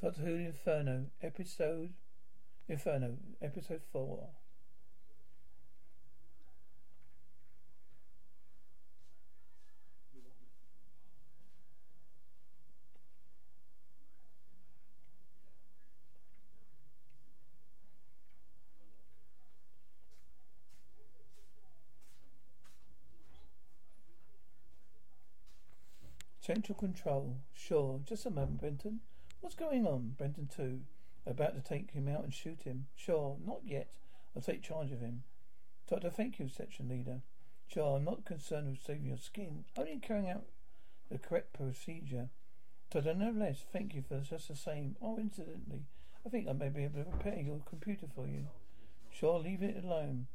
Doctor Who Inferno, episode Inferno, episode four. Central control. Sure. Just a moment, Benton. What's going on? Benton too. About to take him out and shoot him. Sure. Not yet. I'll take charge of him. Doctor, thank you, section leader. Sure, I'm not concerned with saving your skin. Only carrying out the correct procedure. Doctor, no less. Thank you for just the same. Oh, incidentally, I think I may be able to repair your computer for you. Sure, leave it alone.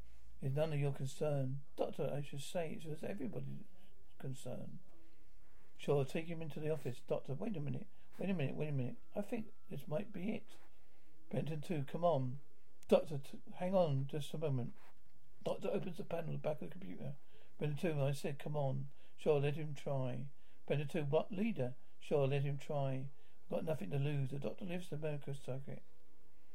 It's none of your concern. Doctor, I should say it was everybody's concern. Sure, take him into the office. Doctor, wait a minute. Wait a minute, wait a minute. I think this might be it. Benton 2, come on. Doctor, t- hang on just a moment. Doctor opens the panel at the back of the computer. Benton 2, I said, come on. Sure, let him try. Benton 2, what leader? Sure, let him try. We've got nothing to lose. The doctor lifts the micro circuit.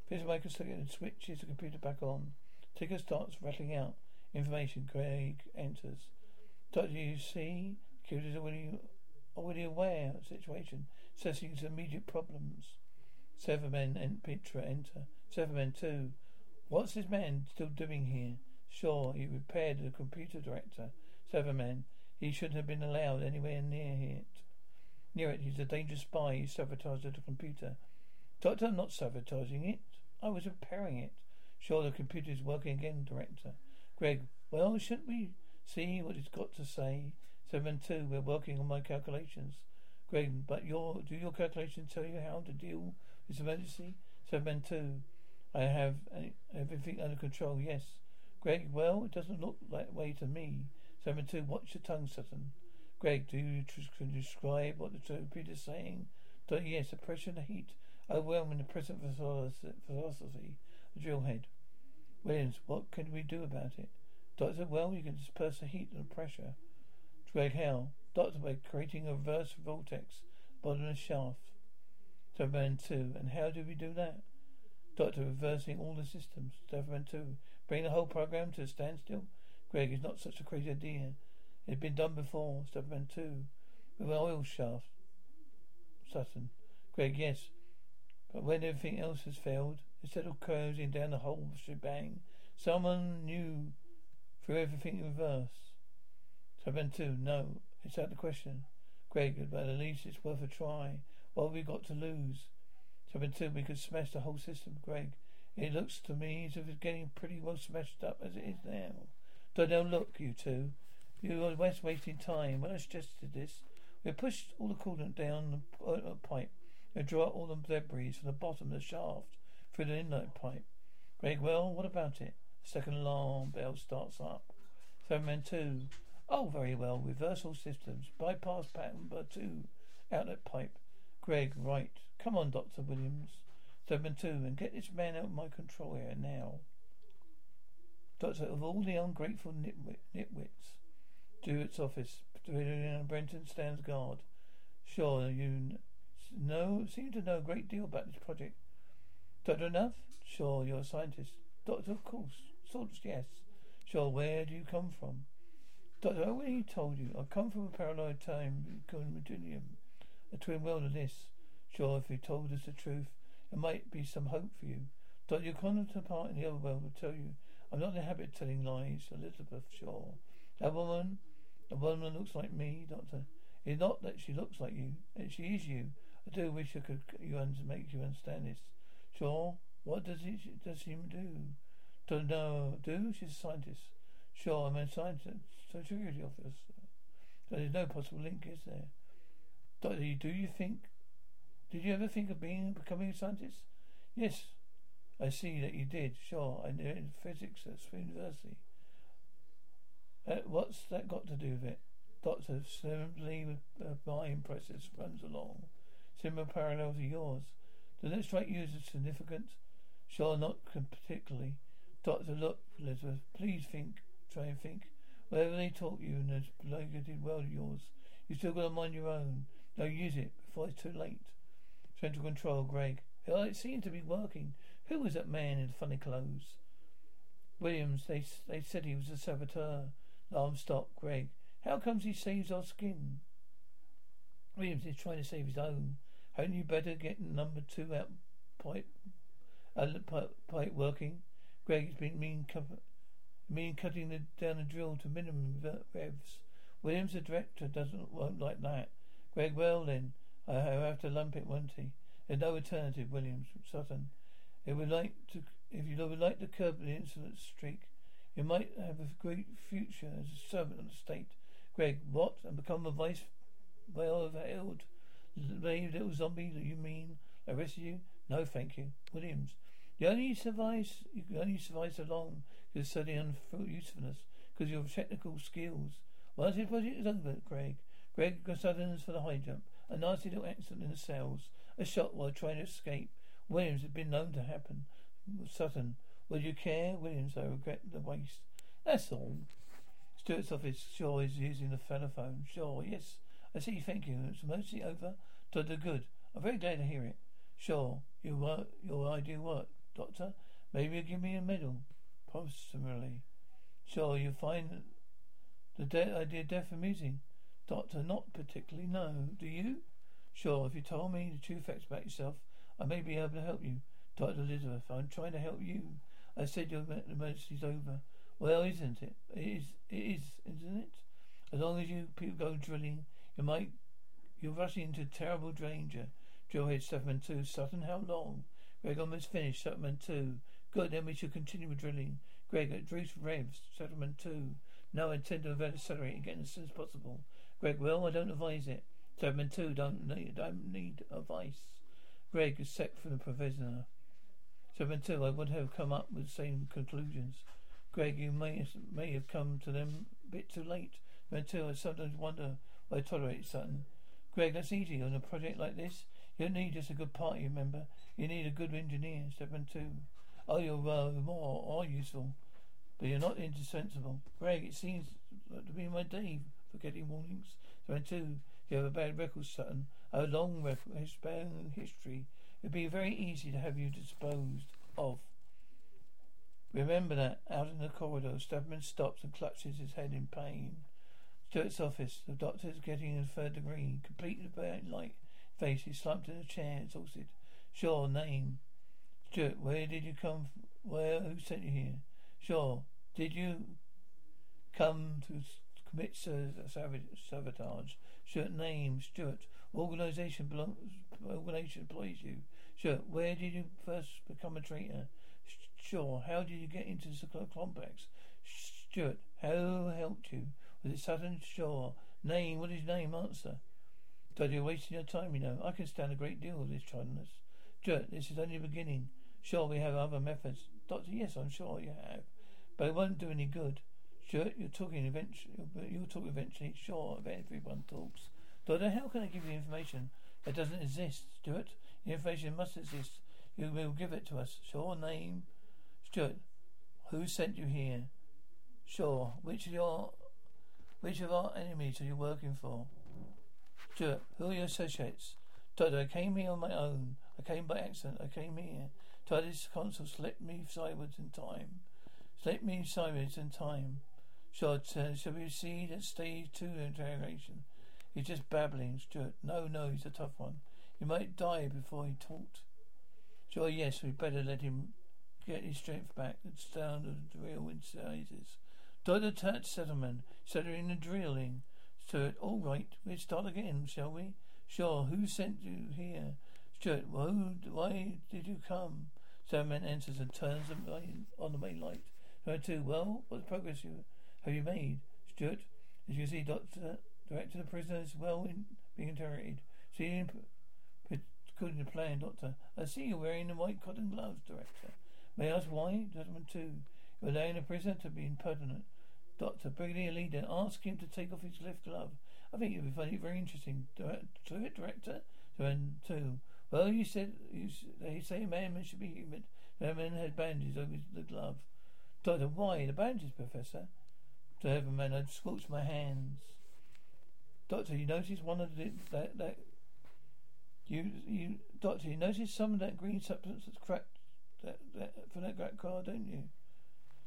Fits the micro circuit and switches the computer back on. Ticker starts rattling out. Information. Craig enters. Doctor, you see? Computers are already aware of the situation. Assessing its immediate problems. Seven men and Petra enter. Seven men too. What's this man still doing here? Sure, he repaired the computer director. Seven men. He shouldn't have been allowed anywhere near it. Near it, he's a dangerous spy. He sabotaged the computer. Doctor, I'm not sabotaging it. I was repairing it. Sure, the computer is working again, director. Greg, well, shouldn't we see what it's got to say? Seven two, we're working on my calculations. Greg, but your do your calculations tell you how to deal with this emergency? Seven two, I have uh, everything under control. Yes. Greg, well, it doesn't look that way to me. Seven two, watch your tongue, Sutton. Greg, do you can describe what the computer is saying? Do, yes, the pressure and the heat overwhelming the present philosophy. The drill head. Williams, what can we do about it? Doctor, well, you can disperse the heat and the pressure. Greg, how? Doctor, by creating a reverse vortex bottom of the shaft. Superman 2. And how do we do that? Doctor, reversing all the systems. Superman 2. Bring the whole program to a standstill? Greg, is not such a crazy idea. It's been done before. Superman 2. With an oil shaft. Sutton. Greg, yes. But when everything else has failed, instead of closing down the whole shebang, someone new threw everything in reverse. Superman 2. No. It's out of the question. Greg, but at least it's worth a try. What have we got to lose? Seven two, we could smash the whole system, Greg. It looks to me as if it's getting pretty well smashed up as it is now. Don't know, look, you two. You are wasting time. When I suggested this, we pushed all the coolant down the uh, pipe and draw out all the debris from the bottom of the shaft through the inlet pipe. Greg, well, what about it? Second alarm bell starts up. Stahlman 2. Oh, very well. Reversal systems. Bypass pattern number 2. Outlet pipe. Greg, right. Come on, Dr. Williams. Stahlman 2. And get this man out of my control here now. Doctor, of all the ungrateful nitwit, nitwits. Dewitt's office. Benton stands guard. Sure, you know, seem to know a great deal about this project. Doctor enough? Sure, you're a scientist. Doctor, of course. Sorts, yes. Sure, where do you come from? Doctor, I already told you. I come from a parallel time called continuum. A twin world of this. Sure, if you told us the truth, there might be some hope for you. Doctor, your counterpart in the other world will tell you. I'm not in the habit of telling lies. Elizabeth Shaw. That woman, the woman looks like me, Doctor. It's not that she looks like you. She is you. I do wish I could you make you understand this. Sure. What does he does she do? Don't know. Do she's a scientist? Sure, I'm a scientist, security officer. So there's no possible link, is there? Doctor, do you think? Did you ever think of being becoming a scientist? Yes, I see that you did. Sure, I knew in physics at university. Uh, what's that got to do with it? Doctor, simply uh, my process runs along, similar parallel to yours. Does it strike you as significant? Sure, not particularly. Doctor, look, Elizabeth, please think, try and think. Whatever they taught you in this belated world of yours, you still got to mind your own. Now use it before it's too late. Central control, Greg. Oh, it seems to be working. Who was that man in funny clothes? Williams, they they said he was a saboteur. Alarm stop, Greg. How comes he saves our skin? Williams is trying to save his own. Hadn't you better get number two out pipe, uh, pipe, pipe working? Greg has been mean, mean cutting the, down the drill to minimum revs. Williams, the director, doesn't won't like that. Greg, well then, I have to lump it, won't he? There's no alternative, Williams. Sutton. It would like to, if you would like to curb the insolent streak, you might have a great future as a servant of the state. Greg, what? And become a vice well overheld little zombie that you mean arrested you? No, thank you. Williams. You only survive you only survive so long because of studying usefulness, because of your technical skills. Once this project is over, Greg. Greg Sutton's for the high jump. A nasty little accident in the cells. A shot while trying to escape. Williams had been known to happen. Sutton. Would you care? Williams, I regret the waste. That's all. Stuart's office. Sure, is using the telephone. Sure, yes. I see, thank you. It's mostly over. to the Good. I'm very glad to hear it. Sure. Your work, your idea worked, Doctor. Maybe you'll give me a medal. Posthumously. Sure, you'll find the de- uh, idea deaf amusing. Doctor, not particularly, no. Do you? Sure, if you told me the true facts about yourself, I may be able to help you. Dr. Elizabeth, I'm trying to help you. I said your emergency's over. Well, isn't it? It is, it is, isn't it? As long as you people go drilling, you might, you're rushing into terrible danger. Drillhead Stahlman 2, Sutton, how long? Greg almost finished, Stahlman 2. Good, then we should continue with drilling. Greg, at Bruce Revs, Stahlman 2. No, I intend to accelerate again as soon as possible. Greg, well, I don't advise it. Stahlman 2, don't need, don't need advice. Greg is set for the provisioner. Seven two, I would have come up with the same conclusions. Greg, you may may have come to them a bit too late. Seven two, I sometimes wonder why I tolerate something. Greg, that's easy on a project like this. You don't need just a good party member. You need a good engineer. Seven two. Oh, you're uh, more or useful, but you're not indispensable. Greg, it seems to be my day for getting warnings. Seven two. You have a bad record, Sutton. A long record, span history. It'd be very easy to have you disposed of. Remember that. Out in the corridor, Stahlman stops and clutches his head in pain. Stewart's office. The doctor is getting a third degree. Completely light face. He slumped in a chair, exhausted. Sure, name. Stewart, where did you come from? Where? Who sent you here? Sure. Did you come to commit sabotage? Stewart, name. Stewart. Organization belongs, organization employs you. Sure. Where did you first become a traitor? Sure. How did you get into the complex? Stewart. Who helped you? Was it Sutton? Sure. Name. What is your name? Answer. Dad, you're wasting your time, you know. I can stand a great deal of this trifleness. Stewart, this is only the beginning. Sure, we have other methods. Doctor, yes, I'm sure you have. But it won't do any good. Sure, you're talking eventually. You'll talk eventually. Sure, everyone talks. Doctor, how can I give you information that doesn't exist, Stuart? Information must exist. You will give it to us. Sure, name. Stuart, who sent you here? Sure. Which of your which of our enemies are you working for? Stuart, who are your associates? Doctor, I came here on my own. I came by accident. I came here. TARDIS console slipped me sideways in time. Slipped me sideways in time. Shall, shall we see at stage two interrogation? He's just babbling, Stuart. No, no, he's a tough one. He might die before he talked. Sure, yes, we'd better let him get his strength back and sound of the drill incisors. Doctor Touch Settlement, settling the drilling. Stuart, all right, we'll start again, shall we? Sure, who sent you here? Stuart, well, why did you come? Stahlman enters and turns on the main light. Number two, well, what progress you have you made? Stuart, as you see, Doctor, Director the prisoner is well in, being interrogated. See, according to plan, Doctor. I see you wearing the white cotton gloves, Director. May I ask why? Gentleman two. You're allowing a prisoner to be impertinent. Doctor, Brigadier Leader, ask him to take off his left glove. I think it would be very interesting. Director, Director, two. Well, you said you they say a man should be human. The man had bandages over the glove. Doctor, why the bandages, Professor? To man, I'd scorched my hands. Doctor, you notice one of the that that you you Doctor, you notice some of that green substance that's cracked that, that from that cracked car, don't you?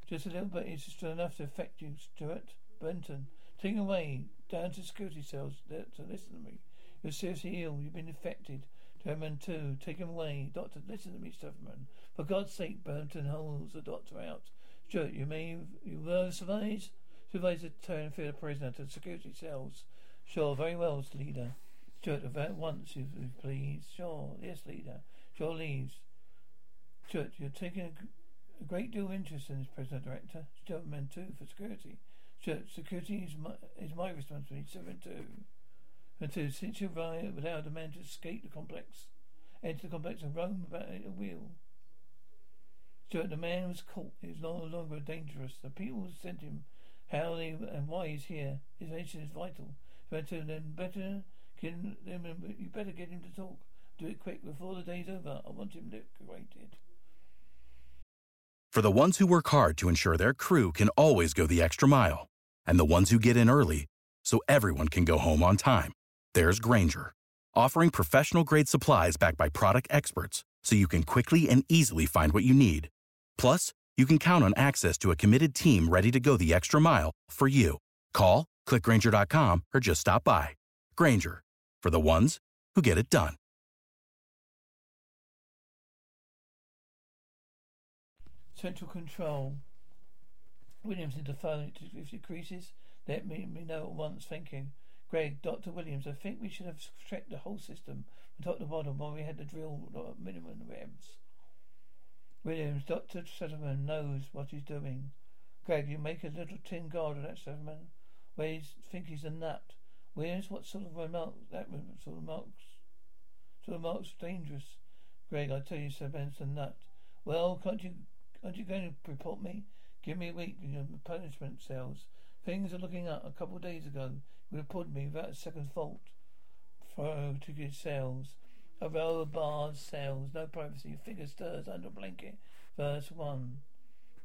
Just a little bit. It's just enough to affect you, Stuart. Benton. Take away down to security cells to listen to me. You're seriously ill. You've been infected. Chairman two. Take him away. Doctor, listen to me, Stahlman. For God's sake, Burton holds the doctor out. Stuart, you may you will survive. Supervisor turn and fear the prisoner to security cells. Sure, very well, leader. Stuart, at once, if you please. Sure, yes, leader. Sure leaves. Stuart, you're taking a a great deal of interest in this prisoner director. Gentlemen too for security. Stuart, security is my, is my responsibility. Seven two. Two, since you allowed a man to escape the complex, enter the complex and roam about a wheel. Stuart, the man was caught. He was no longer dangerous. The people sent him, how they and why he's here. His mission is vital. Better then better him, you better get him to talk. Do it quick before the day's over. I want him decorated. For the ones who work hard to ensure their crew can always go the extra mile, and the ones who get in early so everyone can go home on time, there's Grainger, offering professional grade supplies backed by product experts so you can quickly and easily find what you need. Plus, you can count on access to a committed team ready to go the extra mile for you. Call, clickgrainger.com, or just stop by. Grainger, for the ones who get it done. Central control. Williams in the phone. If it decreases, let me, me know at once. Thank you. Greg, Dr. Williams, I think we should have checked the whole system from top to bottom while we had the drill uh, minimum revs. Williams, Dr. Stahlman knows what he's doing. Greg, you make a little tin guard of that Stahlman. Where you think he's a nut. Williams, what sort of remark that sort of marks sort of marks dangerous. Greg, I tell you, Stahlman's a nut. Well, can't you Aren't you going to report me? Give me a week in your punishment cells. Things are looking up. A couple of days ago, you put me without a second fault. For ticket sales. A row of bars, cells, no privacy. Figure stirs under a blanket. Verse 1.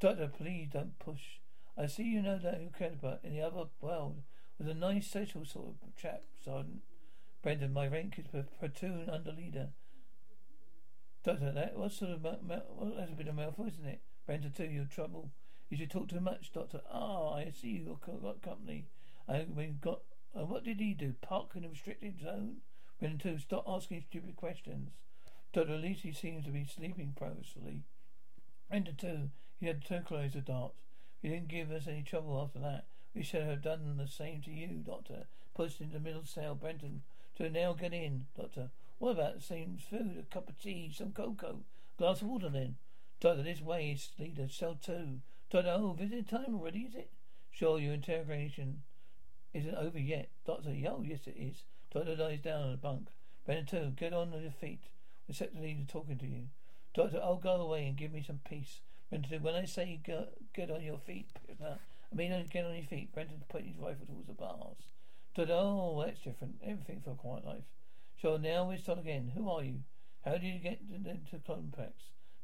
Doctor, please don't push. I see you know that Cooper in the other world was a nice social sort of chap, Sergeant. Brendan, my rank is platoon under leader. Doctor, that what sort of well, that's a bit of mouthful, isn't it? Brenda too, your trouble. You should talk too much, Doctor. Ah, I see you got company. I we've got. Uh, what did he do? Park in a restricted zone? Brenda too, stop asking stupid questions. Least he seems to be sleeping peacefully. Brenda too, he had tranquilizer darts. He didn't give us any trouble after that. We should have done the same to you, Doctor. Pushed into the middle cell, Benton. So now get in, Doctor. What about the same food? A cup of tea, some cocoa, glass of water then? Doctor, this way is leader, cell two. Doctor, oh, visit time already, is it? Sure, your interrogation isn't over yet. Doctor, oh, yes it is. Doctor lies down on the bunk. Brennan two, get on your feet. Receptor leader talking to you. Doctor, oh, go away and give me some peace. Benton, when I say go, get on your feet, I mean uh, get on your feet. Benton put his rifle towards the bars. Doctor, oh, that's different. Everything for a quiet life. Sure, now we start again. Who are you? How did you get into complex?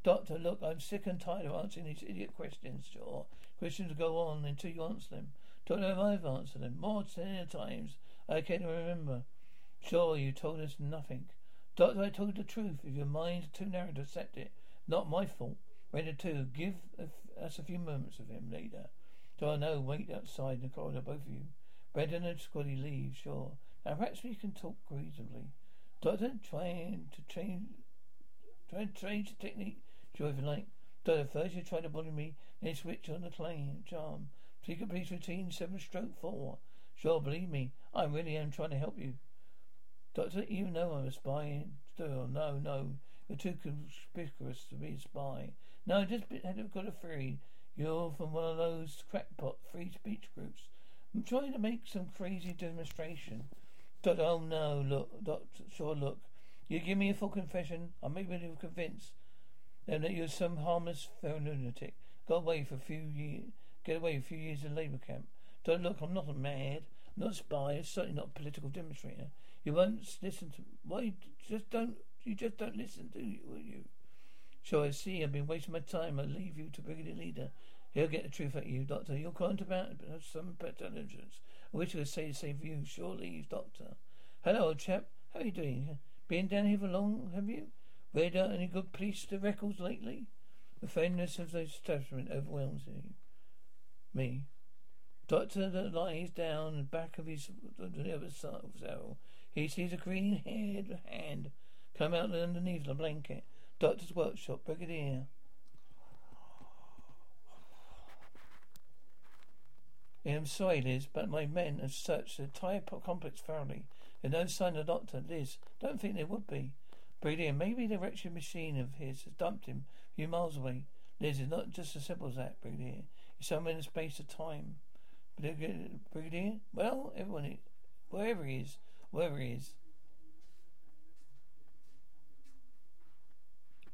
Doctor, look, I'm sick and tired of answering these idiot questions, sure. Questions go on until you answer them. Don't know if I've answered them. More than a times I can't remember. Sure, you told us nothing. Doctor, I told you the truth. If your mind's too narrow to accept it, not my fault. Ready to give us a few moments of him later. Do I know? Wait outside in the corridor, both of you. Benton and Scotty leave, sure. Now perhaps we can talk reasonably. Doctor, trying to change, try to change the technique. If you like. Doctor, first you try to bully me, then switch on the claim charm. Secret police routine seven stroke four. Sure, believe me, I really am trying to help you. Doctor, you know I'm a spy, still, no, no, you're too conspicuous to be a spy. No, I just had got a theory. You're from one of those crackpot free speech groups. I'm trying to make some crazy demonstration. Doctor, oh no, look, doctor, sure, look. You give me a full confession, I may be convinced then that you're some harmless lunatic. Got away for a few years, get away a few years in labour camp. Don't look, I'm not a mad, not a spy, certainly not a political demonstrator. You won't listen to why just don't you just don't listen, do you? Will you? Sure, I see. I've been wasting my time. I'll leave you to Brigadier Leader. He'll get the truth out of you, Doctor. You're quite about some intelligence. I wish I could say the same for you. Sure leave, Doctor. Hello, old chap. How are you doing? Been down here for long, have you? Read out any good police records lately? The fairness of the establishment overwhelms you. Me. Doctor that lies down the back of his the other side of cell. He sees a green haired hand come out underneath the blanket. Doctor's workshop, Brigadier. I'm sorry, Liz, but my men have searched the entire complex thoroughly. There's no sign of doctor. Liz, don't think there would be. Brigadier, maybe the wretched machine of his has dumped him a few miles away. Liz, it's not just as simple as that, Brigadier. Somewhere in a space of time. Brigadier? Well, everyone, wherever he is, wherever he is.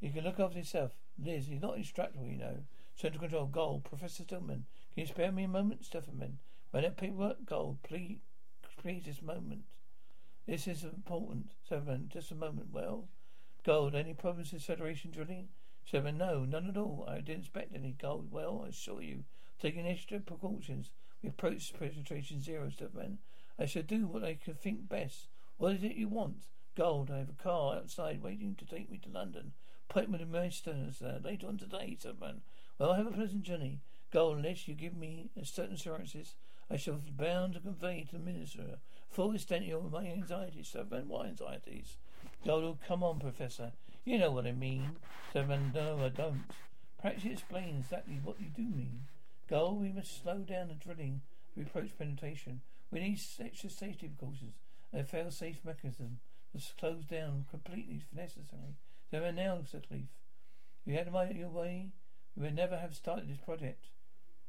You can look after yourself. Liz, he's not indestructible, you know. Central Control, Gold, Professor Stahlman. Can you spare me a moment, Stahlman? Run that paperwork, Gold, please, please, this moment. This is important, Stahlman. Just a moment. Well, Gold, any problems with Federation drilling? Stahlman, no, none at all. I didn't expect any. Gold, well, I assure you, taking extra precautions. We approach penetration zero, Stahlman. I shall do what I can think best. What is it you want? Gold, I have a car outside waiting to take me to London. Appointment in Maidstone uh, later on today, Stahlman. Well, have a pleasant journey. Gold, unless you give me certain assurances, I shall be bound to convey to the minister full extent of my anxieties, Stahlman. What anxieties? Gold, come on, Professor. You know what I mean. Stahlman, no, I don't. Perhaps you explain exactly what you do mean. Gold, we must slow down the drilling to approach penetration. We need extra safety precautions and a fail-safe mechanism to close down completely if necessary. So now, Sutcliffe, if you had my your way, we would never have started this project.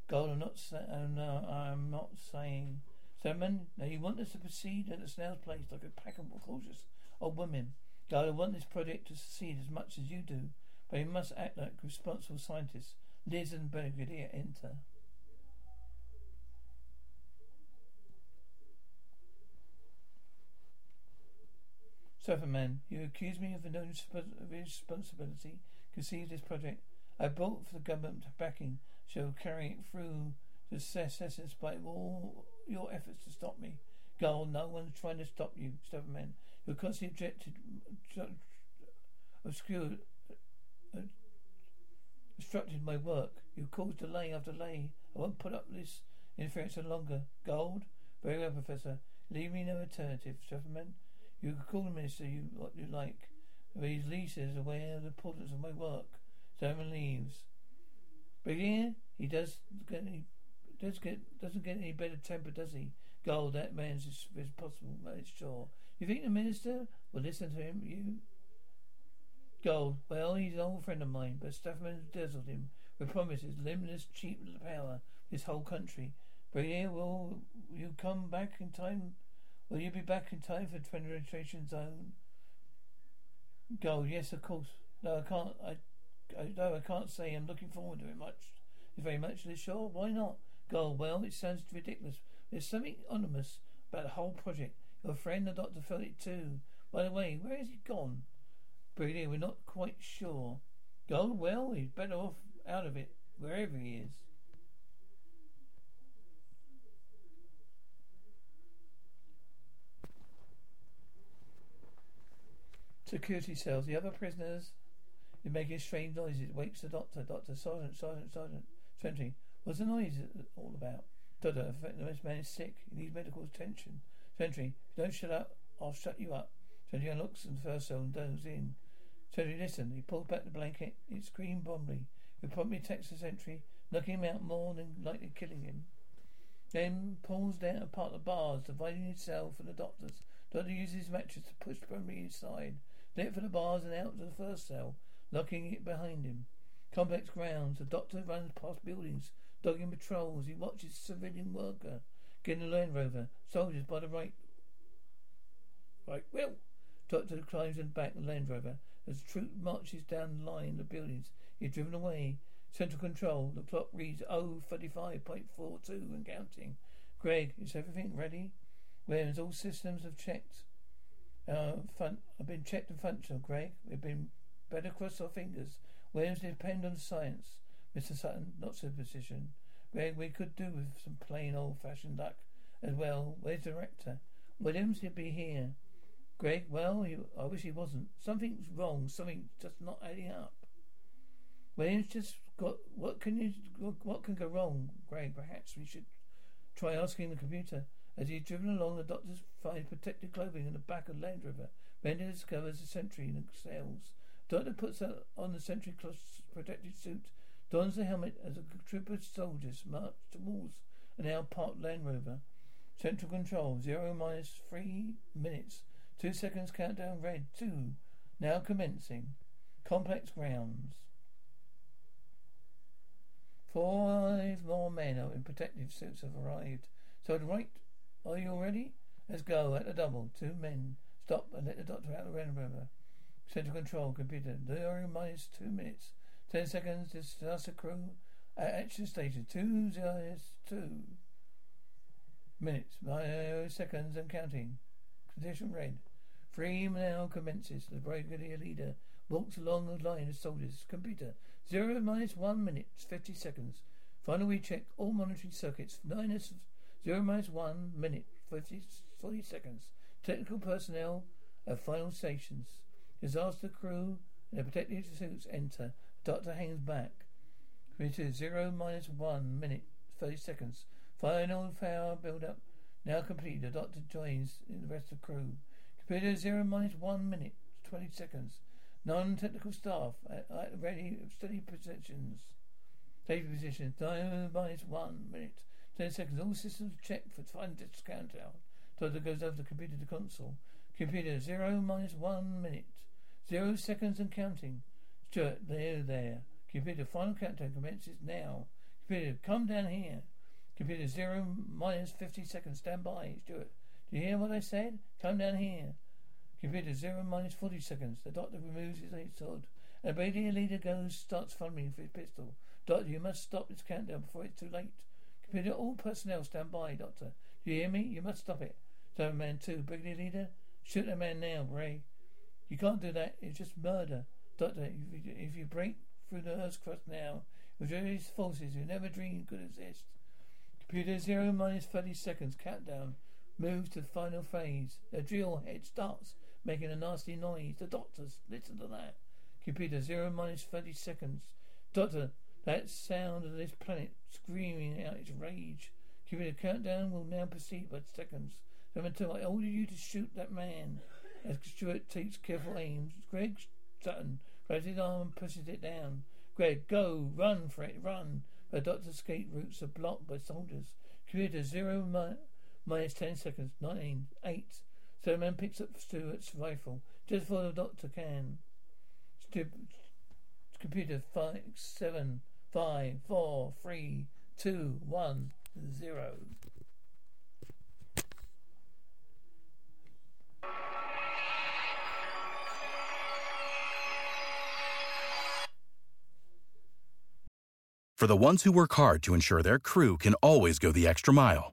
Gold, I'm not saying. Oh, uh, no, I'm not saying. Stahlman, now you want us to proceed at a snail's pace like a pack of cautious old women. Gold, I want this project to succeed as much as you do, but you must act like responsible scientists. Liz and Brigadier enter. Stahlman, you accuse me of no responsibility. Conceive this project. I brought for the government backing, shall carry it through to success in spite of all your efforts to stop me. Girl, no one's trying to stop you, Stahlman. You're constantly objected, obscured, obstructed my work. You caused delay after delay. I won't put up this interference any longer. Gold? Very well, Professor. Leave me no alternative, Stahlman. You can call the minister you what you like. But his lease is aware of the importance of my work. Simon leaves. But here he does get any does get doesn't get any better temper, does he? Gold, that man's as, as possible, that is sure. You think the minister will listen to him, you? Gold, well, he's an old friend of mine, but Stahlman dazzled him with promises, limitless, cheap power, this whole country. Here, will you come back in time Will you be back in time for penetration zone? Gold, yes, of course. No, I can't. I Though I can't say I'm looking forward to it much. Very much. Sure, why not? Gold. well, it sounds ridiculous. There's something ominous about the whole project. Your friend, the doctor, felt it too. By the way, where has he gone? Brigadier, we're not quite sure. Go, well, he's better off out of it, wherever he is. Security cells. The other prisoners are making strange noises. It wakes the doctor. Doctor, sergeant, sergeant, sergeant. Sentry. What's the noise all about? Doctor, this man is sick. He needs medical attention. Sentry, if you don't shut up, I'll shut you up. Sentry looks the first cell and goes in. Sentry, listen. He pulls back the blanket. It screamed bombly. He promptly attacks the sentry, knocking him out more than likely killing him. Then pulls down apart the bars, dividing himself and the doctors. Doctor uses his mattress to push Bromley inside. Lit for the bars and out to the first cell, locking it behind him. Complex grounds. The doctor runs past buildings, dogging patrols. He watches civilian worker getting a Land Rover. Soldiers by the right. Right, Will. Doctor climbs in back of the Land Rover. As the troop marches down the line of buildings, he is driven away. Central control. The clock reads 035.42 and counting. Greg, is everything ready? Williams, all systems have checked. Uh, fun- have been checked and functional, Greg. We've been better cross our fingers. Williams depend on science. Mr. Sutton, not superstition. Greg, we could do with some plain old fashioned luck as well. Where's the director? Williams, he'll be here. Greg, well, I wish he wasn't. Something's wrong. Something's just not adding up. Williams just got. What can you? What can go wrong, Greg? Perhaps we should try asking the computer. As he is driven along, the doctors find protective clothing in the back of Land Rover. Bender discovers a sentry in the cells. Doctor puts on the sentry protective suit, dons the helmet as a troop of soldiers march towards an now parked Land Rover. Central control, zero minus three minutes. Two seconds countdown red. Two. Now commencing. Complex grounds. Five more men in protective suits have arrived. So right are you all ready? Let's go at the double. Two men. Stop and let the doctor out of the Rover. Central control computer. Zero minus two minutes. Ten seconds. Discuss the crew at action station. Two zeros two minutes. Minus seconds and counting. Condition red. Three now commences. The brigadier leader walks along the line of soldiers. Computer. Zero minus one minute. Fifty seconds. Finally, we check all monitoring circuits. Minus Zero minus one minute, 50, 40 seconds. Technical personnel at final stations. Disaster crew in their protective suits enter. Doctor hangs back. Computer zero minus one minute, 30 seconds. Final power build up now complete. The doctor joins in the rest of the crew. Computer zero minus one minute, 20 seconds. Non-technical staff at, at ready, steady positions. Steady positions. Zero minus one minute. Ten seconds. All systems checked for discount out. Doctor goes over the computer to console. Computer zero minus one minute. Zero seconds and counting. Stuart, there, there. Computer final countdown commences now. Computer, come down here. Computer zero minus fifty seconds. Stand by. Stuart, do you hear what I said? Come down here. Computer zero minus forty seconds. The doctor removes his sword. And the leader goes, starts fumbling for his pistol. Doctor, you must stop this countdown before it's too late. Computer, all personnel stand by, Doctor. Do you hear me? You must stop it. Seven Man 2, Brigadier Leader, shoot that man now, Ray. You can't do that. It's just murder. Doctor, if you, if you break through the Earth's crust now, with various forces you never dreamed could exist. Computer, zero minus 30 seconds, countdown. Moves to the final phase. The drill head starts, making a nasty noise. The doctors, listen to that. Computer, zero minus 30 seconds. Doctor, that sound of this planet screaming out its rage. Computer countdown will now proceed by seconds. Number two, I order you to shoot that man. As Stuart takes careful aim, Greg Sutton grabs his arm and pushes it down. Greg, go, run for it, run. The doctor's escape routes are blocked by soldiers. Computer zero mi- minus ten seconds. Nine, eight. So the man picks up Stuart's rifle just before the doctor can. Computer five, seven, five, four, three, two, one, zero. For the ones who work hard to ensure their crew can always go the extra mile,